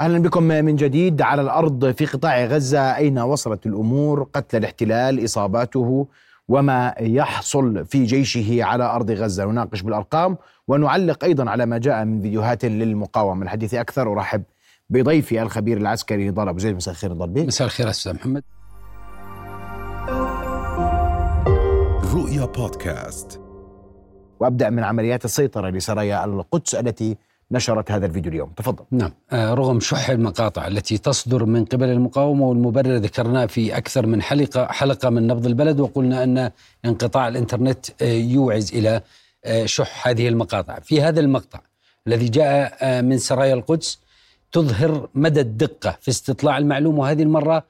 أهلا بكم من جديد على الأرض في قطاع غزة. أين وصلت الأمور؟ قتل الاحتلال إصاباته وما يحصل في جيشه على أرض غزة. نناقش بالأرقام ونعلق أيضا على ما جاء من فيديوهات للمقاومة. الحديث أكثر ارحب بضيفي الخبير العسكري نضال ابو زيد مساء الخير نضال بك. مساء الخير أستاذ محمد. رؤيا بودكاست. وأبدأ من عمليات السيطرة لسرايا القدس التي نشرت هذا الفيديو اليوم. تفضل. نعم. آه، رغم شح المقاطع التي تصدر من قبل المقاومة والمبرر ذكرناه في أكثر من حلقة حلقة من نبض البلد وقلنا أن انقطاع الإنترنت آه، يوعز إلى آه، شح هذه المقاطع. في هذا المقطع الذي جاء من سرايا القدس تظهر مدى الدقة في استطلاع المعلومة. وهذه المرة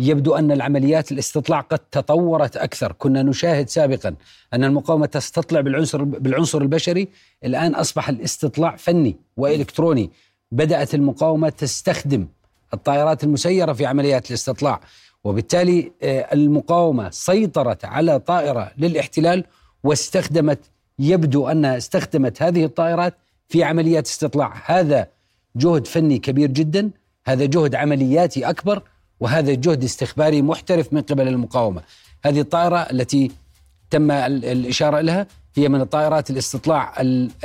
يبدو أن العمليات الاستطلاع قد تطورت أكثر، كنا نشاهد سابقا أن المقاومة تستطلع بالعنصر بالعنصر البشري، الآن أصبح الاستطلاع فني وإلكتروني، بدأت المقاومة تستخدم الطائرات المسيرة في عمليات الاستطلاع، وبالتالي آه، المقاومة سيطرت على طائرة للاحتلال واستخدمت يبدو انها استخدمت هذه الطائرات في عمليات استطلاع، هذا جهد فني كبير جدا، هذا جهد عملياتي أكبر. وهذا جهد استخباري محترف من قبل المقاومة. هذه الطائرة التي تم الإشارة لها هي من الطائرات الاستطلاع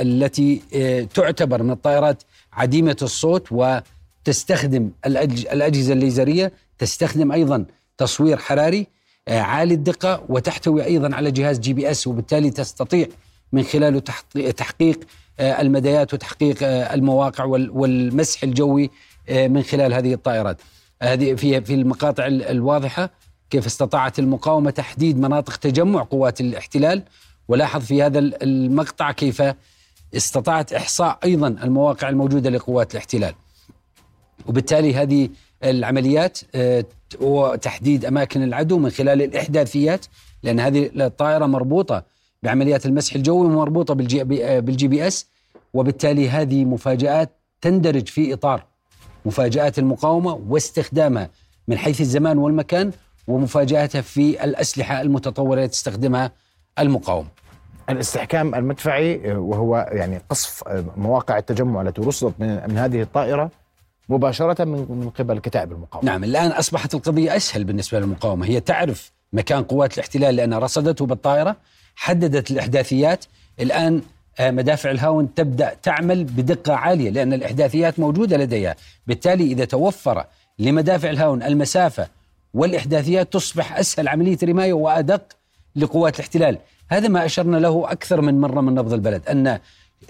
التي آه، تعتبر من الطائرات عديمة الصوت وتستخدم الأجهزة الليزرية تستخدم أيضا تصوير حراري آه، عالي الدقة وتحتوي أيضا على جهاز GPS وبالتالي تستطيع من خلاله تحقيق آه، المدايات وتحقيق المواقع والمسح الجوي من خلال هذه الطائرات. هذه في في المقاطع الواضحة كيف استطاعت المقاومة تحديد مناطق تجمع قوات الاحتلال ولاحظ في هذا المقطع كيف استطاعت إحصاء أيضا المواقع الموجودة لقوات الاحتلال. وبالتالي هذه العمليات آه، وتحديد أماكن العدو من خلال الإحداثيات لأن هذه الطائرة مربوطة بعمليات المسح الجوي ومربوطة بال G, بال GPS وبالتالي هذه مفاجآت تندرج في إطار مفاجآت المقاومة واستخدامها من حيث الزمان والمكان ومفاجأتها في الأسلحة المتطورة التي تستخدمها المقاومة. الاستحكام المدفعي وهو يعني قصف مواقع التجمع التي رصدت من, من هذه الطائرة مباشرة من من قبل كتائب المقاومة. نعم الآن أصبحت القضية أسهل بالنسبة للمقاومة. هي تعرف مكان قوات الاحتلال لأنها رصدته بالطائرة حددت الإحداثيات. الآن آه، مدافع الهاون تبدأ تعمل بدقة عالية لأن الإحداثيات موجودة لديها، بالتالي إذا توفر لمدافع الهاون المسافة والإحداثيات تصبح أسهل عملية رماية وأدق لقوات الاحتلال، هذا ما أشرنا له أكثر من مرة من نبض البلد أن آه،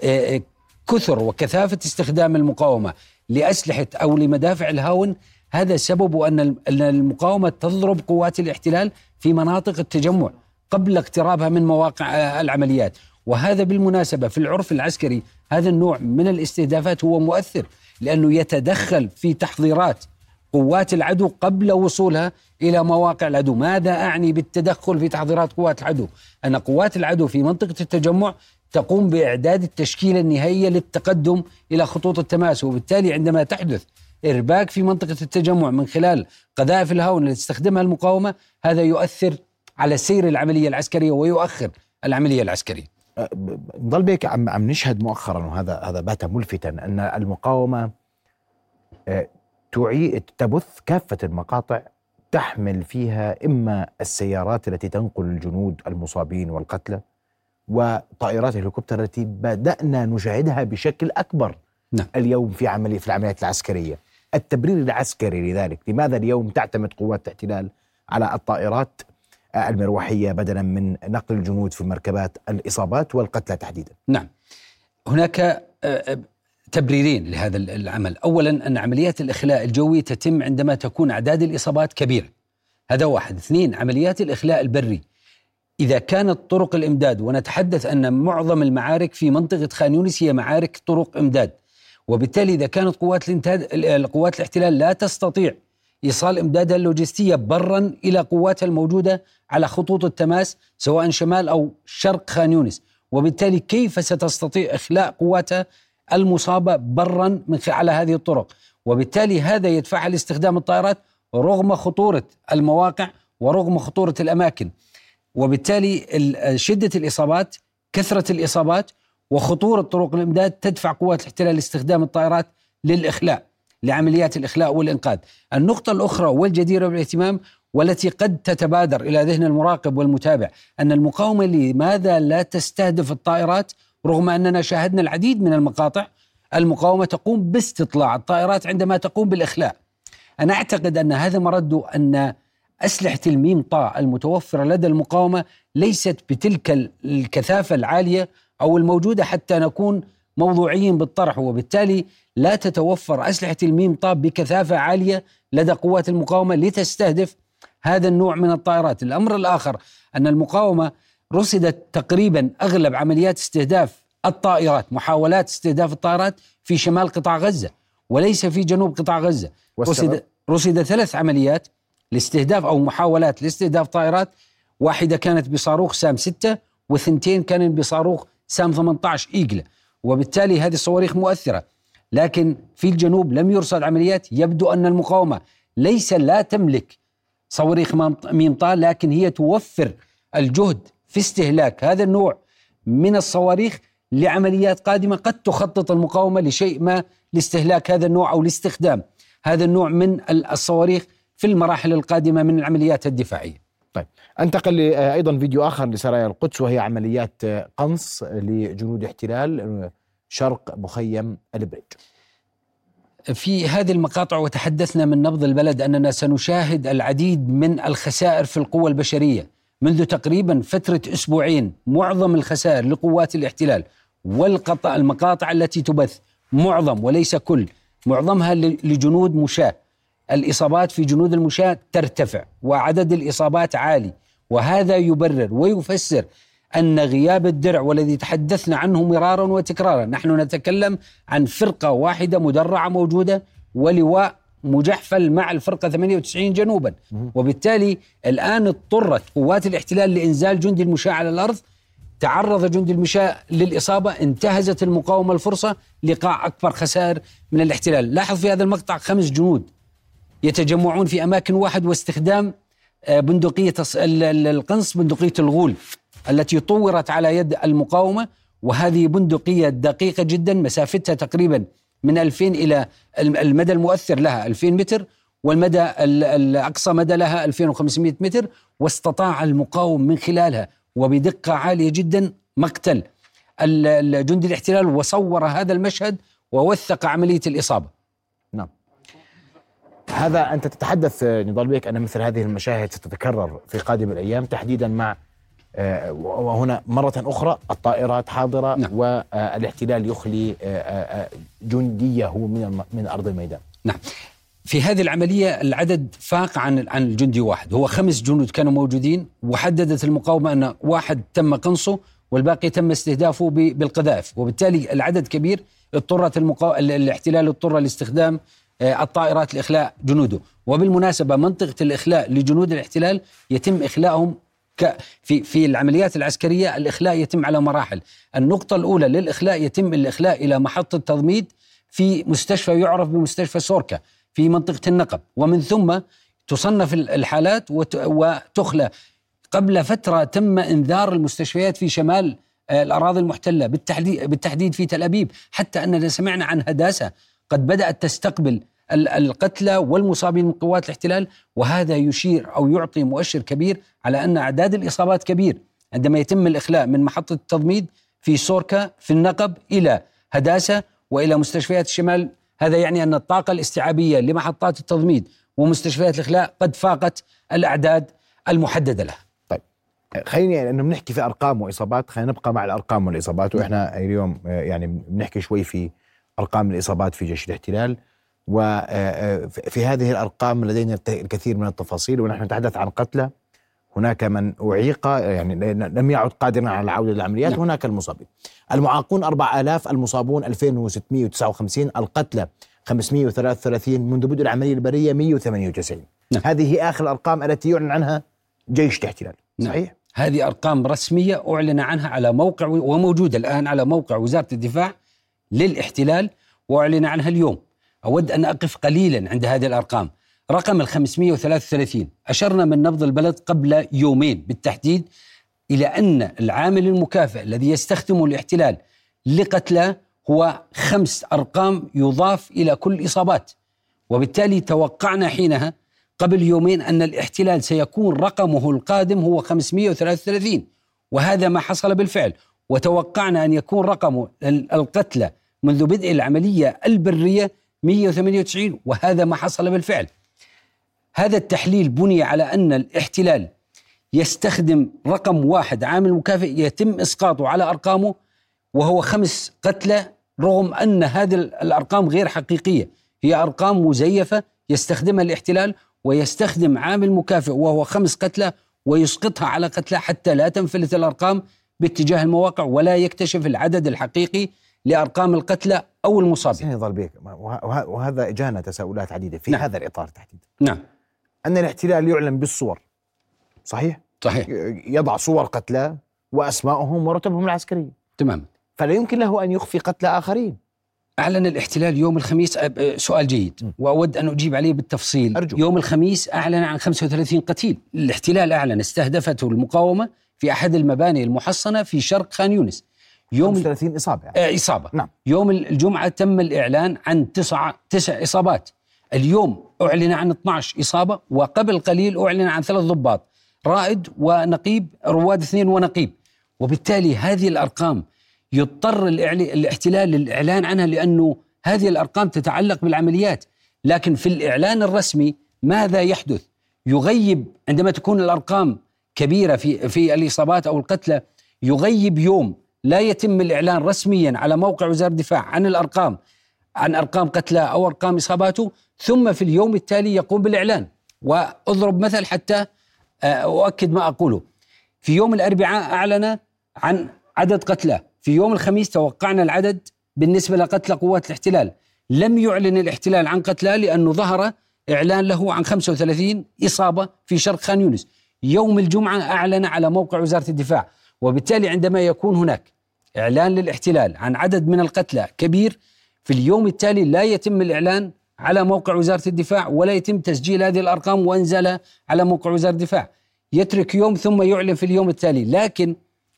آه، كثر وكثافة استخدام المقاومة لأسلحة أو لمدافع الهاون هذا سبب أن المقاومة تضرب قوات الاحتلال في مناطق التجمع قبل اقترابها من مواقع العمليات. وهذا بالمناسبة في العرف العسكري هذا النوع من الاستهدافات هو مؤثر لأنه يتدخل في تحضيرات قوات العدو قبل وصولها إلى مواقع العدو. ماذا أعني بالتدخل في تحضيرات قوات العدو؟ أن قوات العدو في منطقة التجمع تقوم بإعداد التشكيلة النهائية للتقدم إلى خطوط التماس وبالتالي عندما تحدث إرباك في منطقة التجمع من خلال قذائف الهون التي تستخدمها المقاومة هذا يؤثر على سير العملية العسكرية ويؤخر العملية العسكرية. نضل بيك عم عم نشهد مؤخرا وهذا هذا بات ملفتا أن المقاومة آه، تعيد تبث كافة المقاطع تحمل فيها إما السيارات التي تنقل الجنود المصابين والقتلى وطائرات الهليكوبتر التي بدأنا نشاهدها بشكل أكبر نعم. اليوم في عمليه في العمليات العسكرية التبرير العسكري لذلك لماذا اليوم تعتمد قوات الاحتلال على الطائرات المروحية بدلا من نقل الجنود في المركبات الإصابات والقتلى تحديدا. نعم. هناك آه، آه، تبريرين لهذا العمل. أولا أن عمليات الإخلاء الجوي تتم عندما تكون أعداد الإصابات كبيرة. هذا واحد. اثنين عمليات الإخلاء البري. إذا كانت طرق الإمداد ونتحدث أن معظم المعارك في منطقة خان يونس هي معارك طرق إمداد وبالتالي إذا كانت قوات الانتهاد قوات الاحتلال لا تستطيع إيصال إمدادها اللوجستية برا إلى قواتها الموجودة على خطوط التماس سواء شمال أو شرق خان يونس. وبالتالي كيف ستستطيع إخلاء قواتها المصابة برا من على هذه الطرق؟ وبالتالي هذا يدفعها لاستخدام الطائرات رغم خطورة المواقع ورغم خطورة الأماكن. وبالتالي شدة الإصابات كثرة الإصابات وخطورة طرق الإمداد تدفع قوات الاحتلال لاستخدام الطائرات للإخلاء لعمليات الإخلاء والإنقاذ. النقطة الأخرى والجديرة بالاهتمام والتي قد تتبادر إلى ذهن المراقب والمتابع أن المقاومة لماذا لا تستهدف الطائرات؟ رغم أننا شاهدنا العديد من المقاطع المقاومة تقوم باستطلاع الطائرات عندما تقوم بالإخلاء. أنا أعتقد أن هذا مرد أن أسلحة الميم طاء المتوفرة لدى المقاومة ليست بتلك الكثافة العالية أو الموجودة حتى نكون موضوعيين بالطرح وبالتالي لا تتوفر أسلحة الميم طاء بكثافة عالية لدى قوات المقاومة لتستهدف هذا النوع من الطائرات. الأمر الآخر أن المقاومة رصدت تقريبا أغلب عمليات استهداف الطائرات محاولات استهداف الطائرات في شمال قطاع غزة وليس في جنوب قطاع غزة. رصد, رصد ثلاث عمليات لاستهداف أو محاولات لاستهداف طائرات. واحدة كانت بصاروخ سام 6 وثنتين كانت بصاروخ سام 18 إيجلة وبالتالي هذه الصواريخ مؤثرة. لكن في الجنوب لم يرصد عمليات. يبدو أن المقاومة ليس لا تملك صواريخ ميمطال لكن هي توفر الجهد في استهلاك هذا النوع من الصواريخ لعمليات قادمة قد تخطط المقاومة لشيء ما لاستهلاك هذا النوع أو لاستخدام هذا النوع من الصواريخ في المراحل القادمة من العمليات الدفاعية. طيب أنتقل أيضا فيديو آخر لسرايا القدس وهي عمليات قنص لجنود احتلال شرق مخيم البريج. في هذه المقاطع وتحدثنا من نبض البلد أننا سنشاهد العديد من الخسائر في القوى البشرية. منذ تقريبا فترة أسبوعين معظم الخسائر لقوات الاحتلال والقطع المقاطع التي تبث معظم وليس كل معظمها لجنود مشاة. الإصابات في جنود المشاة ترتفع وعدد الإصابات عالي وهذا يبرر ويفسر أن غياب الدرع والذي تحدثنا عنه مرارا وتكرارا. نحن نتكلم عن فرقة واحدة مدرعة موجودة ولواء مجحفل مع الفرقة 98 جنوبا. وبالتالي الآن اضطرت قوات الاحتلال لإنزال جندي المشاة على الأرض. تعرض جندي المشاة للإصابة. انتهزت المقاومة الفرصة. لقاع أكبر خسائر من الاحتلال. لاحظ في هذا المقطع خمس جنود يتجمعون في أماكن واحد واستخدام آه، بندقية القنص بندقية الغول. التي طورت على يد المقاومة وهذه بندقية دقيقة جدا مسافتها تقريبا من 2000 إلى المدى المؤثر لها 2000 متر والمدى الأقصى مدى لها 2500 متر واستطاع المقاوم من خلالها وبدقة عالية جدا مقتل الجندي الاحتلال وصور هذا المشهد ووثق عملية الإصابة. نعم. هذا أنت تتحدث نضال بيك أن مثل هذه المشاهد ستتكرر في قادم الأيام تحديدا مع وهنا مرة أخرى الطائرات حاضرة نعم. والاحتلال يخلي آه، آه، جنديه من من أرض الميدان. نعم. في هذه العملية العدد فاق عن عن الجندي واحد. هو خمس جنود كانوا موجودين وحددت المقاومة أن واحد تم قنصه والباقي تم استهدافه بالقذائف. وبالتالي العدد كبير اضطرت المقا... الاحتلال اضطر لاستخدام الطائرات لإخلاء جنوده. وبالمناسبة منطقة الإخلاء لجنود الاحتلال يتم إخلاءهم في في العمليات العسكرية الإخلاء يتم على مراحل، النقطة الأولى للإخلاء يتم الإخلاء إلى محطه تضميد في مستشفى يعرف بمستشفى سوركا في منطقة النقب، ومن ثم تصنف الحالات وتخلى. قبل فترة تم إنذار المستشفيات في شمال آه، الأراضي المحتلة بالتحديد بالتحديد في تل أبيب، حتى أننا سمعنا عن هداسة قد بدأت تستقبل القتلى والمصابين من قوات الاحتلال وهذا يشير أو يعطي مؤشر كبير على أن أعداد الإصابات كبير. عندما يتم الإخلاء من محطة التضميد في سوركا في النقب إلى هداسة وإلى مستشفيات الشمال هذا يعني أن الطاقة الاستيعابية لمحطات التضميد ومستشفيات الإخلاء قد فاقت الأعداد المحددة لها. طيب. خليني إنه بنحكي في أرقام وإصابات خلينا نبقى مع الأرقام والإصابات. وإحنا اليوم يعني بنحكي شوي في أرقام الإصابات في جيش الاحتلال. وفي هذه الأرقام لدينا الكثير من التفاصيل ونحن نتحدث عن قتلى هناك من أعيق يعني لم يعد قادرا على العودة للعمليات نعم. هناك المصابين المعاقون 4000 المصابون 2659 القتلى 533 منذ بدء العملية البرية 198 نعم. هذه آخر الأرقام التي يعلن عنها جيش الاحتلال نعم. صحيح؟ هذه أرقام رسمية أعلن عنها على موقع وموجودة الآن على موقع وزارة الدفاع للاحتلال وأعلن عنها اليوم أود أن أقف قليلا عند هذه الأرقام. رقم ال 533 أشرنا من نبض البلد قبل يومين بالتحديد إلى أن العامل المكافئ الذي يستخدمه الاحتلال لقتلى هو خمس أرقام يضاف إلى كل إصابات. وبالتالي توقعنا حينها قبل يومين أن الاحتلال سيكون رقمه القادم هو 533 وهذا ما حصل بالفعل. وتوقعنا أن يكون رقم القتلى منذ بدء العملية البرية 198 وهذا ما حصل بالفعل. هذا التحليل بني على أن الاحتلال يستخدم رقم واحد عامل مكافئ يتم إسقاطه على أرقامه وهو خمس قتلى رغم أن هذه الأرقام غير حقيقية. هي أرقام مزيفة يستخدمها الاحتلال ويستخدم عامل مكافئ وهو خمس قتلى ويسقطها على قتلى حتى لا تنفلت الأرقام باتجاه المواقع ولا يكتشف العدد الحقيقي. لأرقام القتلى أو المصابين. يظل بك وهذا جانا تساؤلات عديدة في نعم. هذا الإطار تحديدا. نعم. أن الاحتلال يعلن بالصور. صحيح؟ صحيح. يضع صور قتلى وأسماءهم ورتبهم العسكرية. تمام. فلا يمكن له أن يخفي قتلى آخرين. أعلن الاحتلال يوم الخميس سؤال جيد. وأود أن أجيب عليه بالتفصيل. أرجو. يوم الخميس أعلن عن 35 قتيل. الاحتلال أعلن استهدفته المقاومة في أحد المباني المحصنة في شرق خان يونس. يوم 35 إصابة يعني. آه إصابة. نعم. يوم الجمعة تم الإعلان عن تسعة تسع إصابات. اليوم أعلن عن 12 إصابة وقبل قليل أعلن عن ثلاث ضباط رائد ونقيب رواد اثنين ونقيب. وبالتالي هذه الأرقام يضطر الاحتلال للإعلان عنها لأنه هذه الأرقام تتعلق بالعمليات. لكن في الإعلان الرسمي ماذا يحدث؟ يغيب عندما تكون الأرقام كبيرة في, في الإصابات أو القتلى يغيب يوم لا يتم الإعلان رسميا على موقع وزارة الدفاع عن الأرقام عن أرقام قتلى أو أرقام إصاباته ثم في اليوم التالي يقوم بالإعلان. وأضرب مثل حتى آه، أؤكد ما أقوله. في يوم الأربعاء أعلن عن عدد قتلى. في يوم الخميس توقعنا العدد بالنسبة لقتلى قوات الاحتلال. لم يعلن الاحتلال عن قتلى لأنه ظهر إعلان له عن 35 إصابة في شرق خان يونس. يوم الجمعة أعلن على موقع وزارة الدفاع. وبالتالي عندما يكون هناك إعلان للاحتلال عن عدد من القتلى كبير في اليوم التالي لا يتم الإعلان على موقع وزارة الدفاع ولا يتم تسجيل هذه الأرقام وإنزالها على موقع وزارة الدفاع. يترك يوم ثم يعلن في اليوم التالي لكن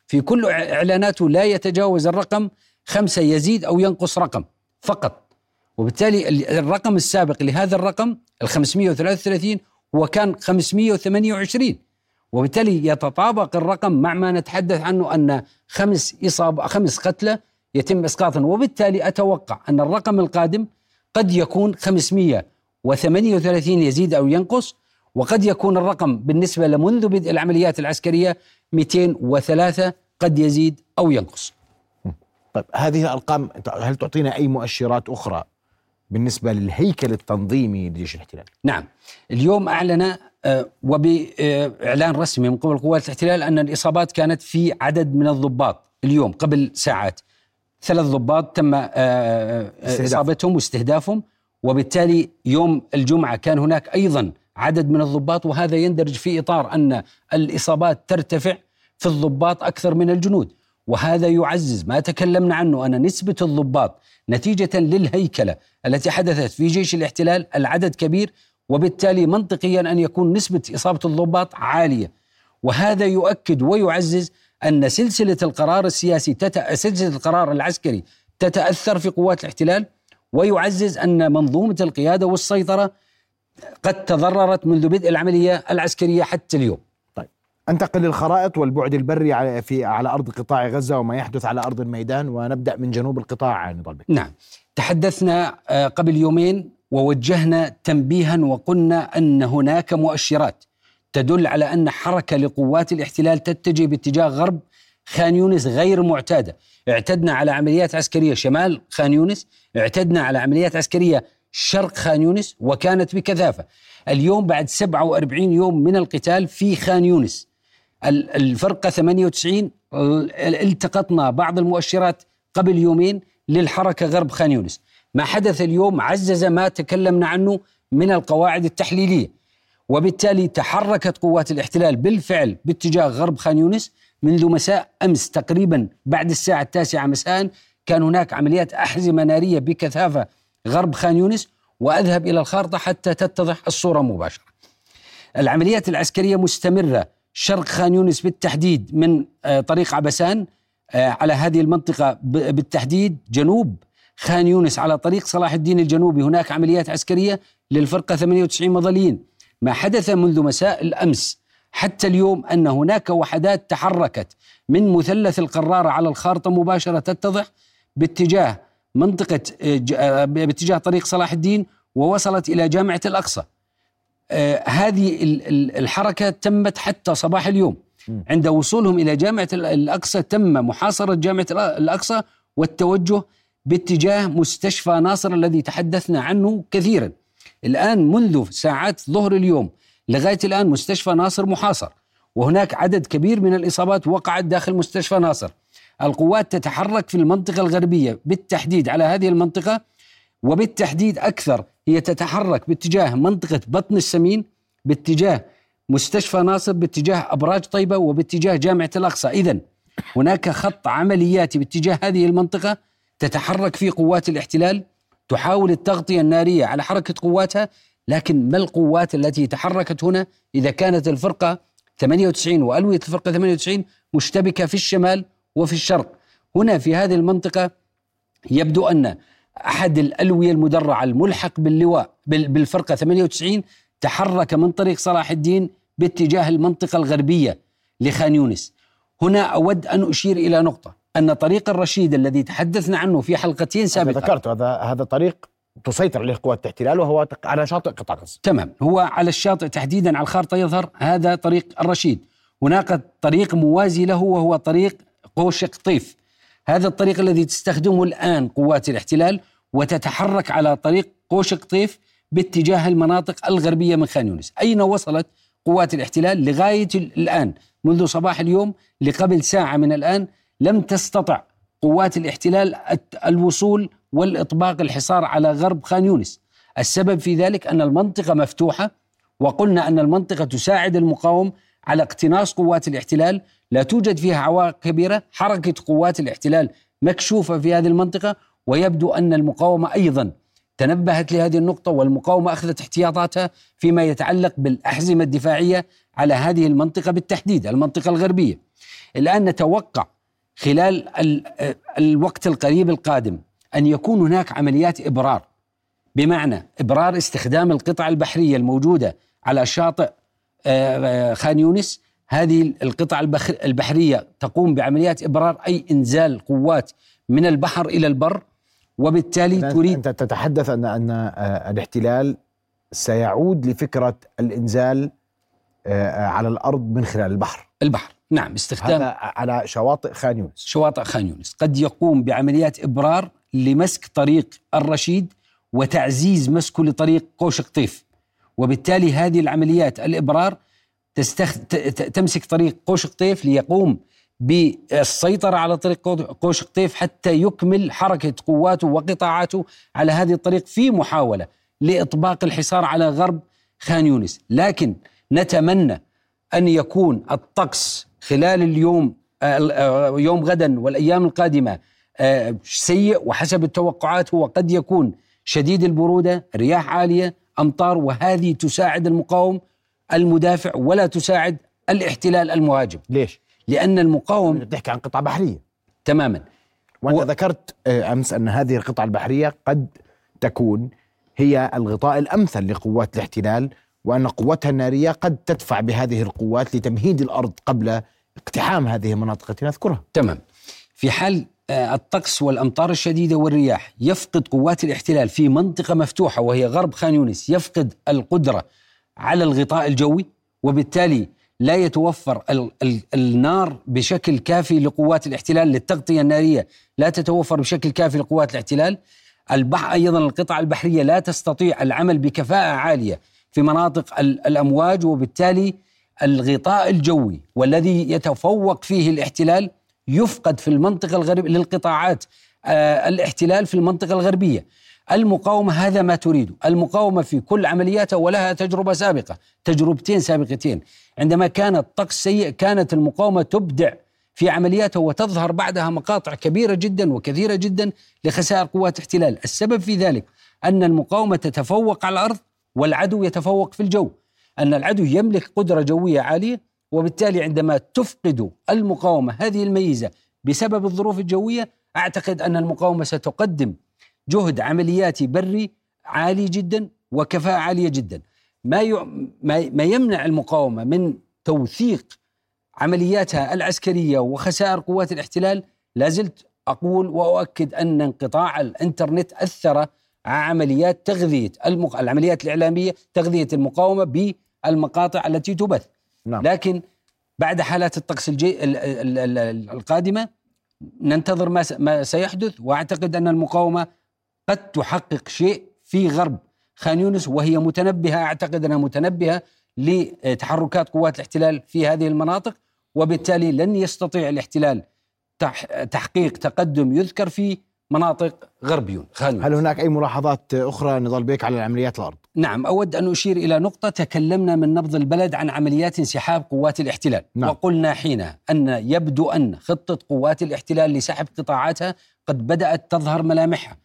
في كل إعلاناته لا يتجاوز الرقم خمسة يزيد أو ينقص رقم فقط. وبالتالي الرقم السابق لهذا الرقم ال 533 هو كان 528 وبالتالي يتطابق الرقم مع ما نتحدث عنه أن خمس إصابة خمس قتلى يتم إسقاطهم وبالتالي أتوقع أن الرقم القادم قد يكون 538 يزيد أو ينقص وقد يكون الرقم بالنسبة لمنذ بدء العمليات العسكرية 203 قد يزيد أو ينقص. طيب هذه الأرقام هل تعطينا أي مؤشرات أخرى بالنسبة للهيكل التنظيمي لجيش الاحتلال؟ نعم. اليوم أعلن وبإعلان رسمي من قبل قوات الاحتلال أن الإصابات كانت في عدد من الضباط اليوم قبل ساعات. ثلاث ضباط تم آه، آه، إصابتهم واستهدافهم وبالتالي يوم الجمعة كان هناك أيضا عدد من الضباط وهذا يندرج في إطار أن الإصابات ترتفع في الضباط أكثر من الجنود. وهذا يعزز ما تكلمنا عنه أن نسبة الضباط نتيجة للهيكلة التي حدثت في جيش الاحتلال العدد كبير وبالتالي منطقيا أن يكون نسبة إصابة الضباط عالية. وهذا يؤكد ويعزز أن سلسلة القرار السياسي تت... سلسلة القرار العسكري تتأثر في قوات الاحتلال ويعزز أن منظومة القيادة والسيطرة قد تضررت منذ بدء العملية العسكرية حتى اليوم. طيب. أنتقل للخرائط والبعد البري على في على أرض قطاع غزة وما يحدث على أرض الميدان ونبدأ من جنوب القطاع نضال. نعم. تحدثنا آه، قبل يومين ووجهنا تنبيها وقلنا أن هناك مؤشرات تدل على أن حركة لقوات الاحتلال تتجه باتجاه غرب خان يونس غير معتادة، اعتدنا على عمليات عسكرية شمال خان يونس، اعتدنا على عمليات عسكرية شرق خان يونس وكانت بكثافة. اليوم بعد 47 يوم من القتال في خان يونس الفرقة 98 التقطنا بعض المؤشرات قبل يومين للحركة غرب خان يونس. ما حدث اليوم عزز ما تكلمنا عنه من القواعد التحليلية. وبالتالي تحركت قوات الاحتلال بالفعل باتجاه غرب خان يونس منذ مساء أمس تقريبا بعد الساعة التاسعة مساء. كان هناك عمليات أحزمة نارية بكثافة غرب خان يونس وأذهب إلى الخارطة حتى تتضح الصورة مباشرة. العمليات العسكرية مستمرة. شرق خان يونس بالتحديد من آه، طريق عبسان آه، على هذه المنطقة بالتحديد جنوب خان يونس على طريق صلاح الدين الجنوبي. هناك عمليات عسكرية للفرقة 98 مظليين ما حدث منذ مساء الأمس. حتى اليوم أن هناك وحدات تحركت من مثلث القرارة على الخارطة مباشرة تتضح باتجاه منطقة آه، باتجاه طريق صلاح الدين ووصلت إلى جامعة الأقصى. آه، هذه الحركة تمت حتى صباح اليوم. عند وصولهم إلى جامعة الأقصى تم محاصرة جامعة الأقصى والتوجه باتجاه مستشفى ناصر الذي تحدثنا عنه كثيرا. الآن منذ ساعات ظهر اليوم لغاية الآن مستشفى ناصر محاصر وهناك عدد كبير من الإصابات وقعت داخل مستشفى ناصر. القوات تتحرك في المنطقة الغربية بالتحديد على هذه المنطقة وبالتحديد أكثر هي تتحرك باتجاه منطقة بطن السمين باتجاه مستشفى ناصر باتجاه أبراج طيبة وباتجاه جامعة الأقصى. إذا هناك خط عملياتي باتجاه هذه المنطقة تتحرك فيه قوات الاحتلال تحاول التغطية النارية على حركة قواتها لكن ما القوات التي تحركت هنا؟ إذا كانت الفرقة 98 وألوية الفرقة 98 مشتبكة في الشمال وفي الشرق. هنا في هذه المنطقة يبدو أن أحد الألوية المدرعة الملحق باللواء بالفرقة 98 تحرك من طريق صلاح الدين باتجاه المنطقة الغربية لخان يونس. هنا أود أن أشير إلى نقطة. أن طريق الرشيد الذي تحدثنا عنه في حلقتين سابقة ذكرت هذا هذا طريق تسيطر عليه قوات الاحتلال وهو على شاطئ قطاع غزة تمام. هو على الشاطئ تحديدا على الخارطة يظهر هذا طريق الرشيد. هناك طريق موازي له وهو طريق قوش قطيف هذا الطريق الذي تستخدمه الآن قوات الاحتلال وتتحرك على طريق قوش قطيف باتجاه المناطق الغربية من خان يونس. أين وصلت قوات الاحتلال لغاية الآن؟ منذ صباح اليوم لقبل ساعة من الآن لم تستطع قوات الاحتلال الوصول والإطباق الحصار على غرب خان يونس. السبب في ذلك أن المنطقة مفتوحة وقلنا أن المنطقة تساعد المقاوم على اقتناص قوات الاحتلال. لا توجد فيها عوائق كبيرة حركة قوات الاحتلال مكشوفة في هذه المنطقة ويبدو أن المقاومة أيضا تنبهت لهذه النقطة والمقاومة أخذت احتياطاتها فيما يتعلق بالأحزمة الدفاعية على هذه المنطقة بالتحديد المنطقة الغربية. الآن نتوقع خلال الوقت القريب القادم أن يكون هناك عمليات إبرار. بمعنى إبرار استخدام القطع البحرية الموجودة على شاطئ آه، آه، خان يونس. هذه القطع البحرية تقوم بعمليات إبرار أي إنزال قوات من البحر إلى البر وبالتالي تريد أنت تتحدث أن أن آه، الاحتلال سيعود لفكرة الإنزال على الأرض من خلال البحر. البحر. نعم استخدام هذا على شواطئ خان يونس. شواطئ خان يونس. قد يقوم بعمليات إبرار لمسك طريق الرشيد وتعزيز مسكه لطريق قوش قطيف وبالتالي هذه العمليات الإبرار تستخ... تمسك طريق قوش قطيف ليقوم بالسيطرة على طريق قوش قطيف حتى يكمل حركة قواته وقطاعاته على هذه الطريق في محاولة لإطباق الحصار على غرب خان يونس. لكن نتمنى أن يكون الطقس خلال اليوم آه، يوم غدا والأيام القادمة آه، سيء وحسب التوقعات هو قد يكون شديد البرودة رياح عالية أمطار وهذه تساعد المقاوم المدافع ولا تساعد الاحتلال المهاجم. ليش؟ لأن المقاوم تحكي عن قطع بحرية. تماما. وأنت و... ذكرت آه، أمس أن هذه القطع البحرية قد تكون هي الغطاء الأمثل لقوات الاحتلال وأن قوتها النارية قد تدفع بهذه القوات لتمهيد الأرض قبل اقتحام هذه المناطق التي نذكرها. تمام. في حال آه، الطقس والأمطار الشديدة والرياح يفقد قوات الاحتلال في منطقة مفتوحة وهي غرب خان يونس يفقد القدرة على الغطاء الجوي وبالتالي لا يتوفر ال ال النار بشكل كافي لقوات الاحتلال للتغطية النارية لا تتوفر بشكل كافي لقوات الاحتلال. البحر أيضا القطع البحرية لا تستطيع العمل بكفاءة عالية. في مناطق الأمواج وبالتالي الغطاء الجوي والذي يتفوق فيه الاحتلال يفقد في المنطقة الغربية للقطاعات آه الاحتلال في المنطقة الغربية. المقاومة هذا ما تريد. المقاومة في كل عملياتها ولها تجربة سابقة تجربتين سابقتين. عندما كان الطقس سيء كانت المقاومة تبدع في عملياتها وتظهر بعدها مقاطع كبيرة جدا وكثيرة جدا لخسائر قوات الاحتلال السبب في ذلك أن المقاومة تتفوق على الأرض والعدو يتفوق في الجو. أن العدو يملك قدرة جوية عالية وبالتالي عندما تفقد المقاومة هذه الميزة بسبب الظروف الجوية أعتقد أن المقاومة ستقدم جهد عملياتي بري عالي جدا وكفاءة عالية جدا. ما ما يمنع المقاومة من توثيق عملياتها العسكرية وخسائر قوات الاحتلال لازلت أقول وأؤكد أن انقطاع الإنترنت أثر عمليات تغذية المق... العمليات الإعلامية تغذية المقاومة بالمقاطع التي تبث نعم. لكن بعد حالات الطقس الجي... القادمة ننتظر ما, ما سيحدث وأعتقد أن المقاومة قد تحقق شيء في غرب خان يونس وهي متنبهة أعتقد أنها متنبهة لتحركات قوات الاحتلال في هذه المناطق وبالتالي لن يستطيع الاحتلال تحقيق تقدم يذكر في مناطق غرب خان هل هناك أي ملاحظات أخرى نضال بيك على عمليات الأرض؟ نعم أود أن أشير إلى نقطة تكلمنا من نبض البلد عن عمليات انسحاب قوات الاحتلال. نعم. وقلنا حينها أن يبدو أن خطة قوات الاحتلال لسحب قطاعاتها قد بدأت تظهر ملامحها.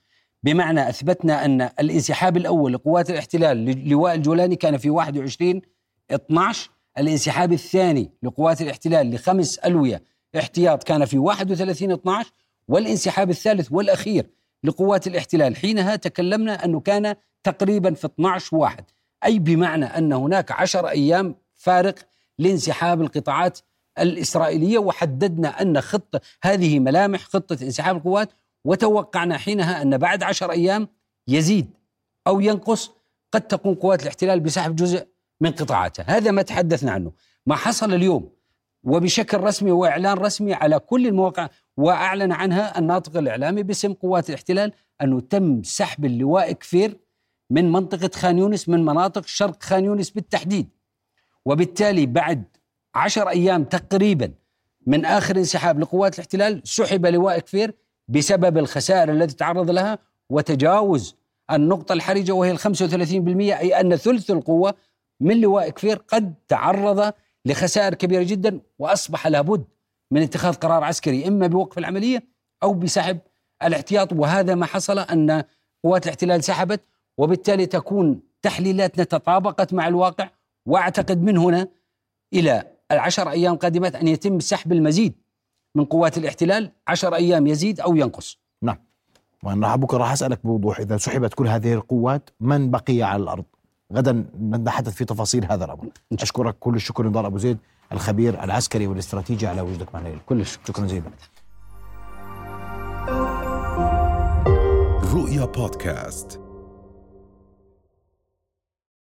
بمعنى أثبتنا أن الانسحاب الأول لقوات الاحتلال لواء الجولاني كان في 21 12 الانسحاب الثاني لقوات الاحتلال لخمس ألوية احتياط كان في 31 12 والانسحاب الثالث والأخير لقوات الاحتلال حينها تكلمنا أنه كان تقريبا في 12 واحد. أي بمعنى أن هناك عشر أيام فارق لانسحاب القطاعات الإسرائيلية؟ وحددنا أن خطة هذه ملامح خطة انسحاب القوات وتوقعنا حينها أن بعد عشر أيام يزيد أو ينقص قد تقوم قوات الاحتلال بسحب جزء من قطاعاتها. هذا ما تحدثنا عنه. ما حصل اليوم وبشكل رسمي وإعلان رسمي على كل المواقع وأعلن عنها الناطق الإعلامي باسم قوات الاحتلال أنه تم سحب اللواء كفير من منطقة خان يونس من مناطق شرق خان يونس بالتحديد. وبالتالي بعد عشر أيام تقريبا من آخر انسحاب لقوات الاحتلال سحب لواء كفير بسبب الخسائر التي تعرض لها وتجاوز النقطة الحرجة وهي ال 35% أي أن ثلث القوة من لواء كفير قد تعرض لخسائر كبيرة جدا وأصبح لابد من اتخاذ قرار عسكري إما بوقف العملية أو بسحب الاحتياط. وهذا ما حصل أن قوات الاحتلال سحبت وبالتالي تكون تحليلاتنا تطابقت مع الواقع. وأعتقد من هنا إلى العشر أيام قادمات أن يتم سحب المزيد من قوات الاحتلال. عشر أيام يزيد أو ينقص. نعم. وأنا بكرة راح أسألك بوضوح إذا سحبت كل هذه القوات من بقي على الأرض؟ غدا نتحدث في تفاصيل هذا الأمر. أشكرك كل الشكر نضال أبو زيد الخبير العسكري والاستراتيجي على وجودك معنا كل الشكر. شكرا جزيلا. رؤيا بودكاست.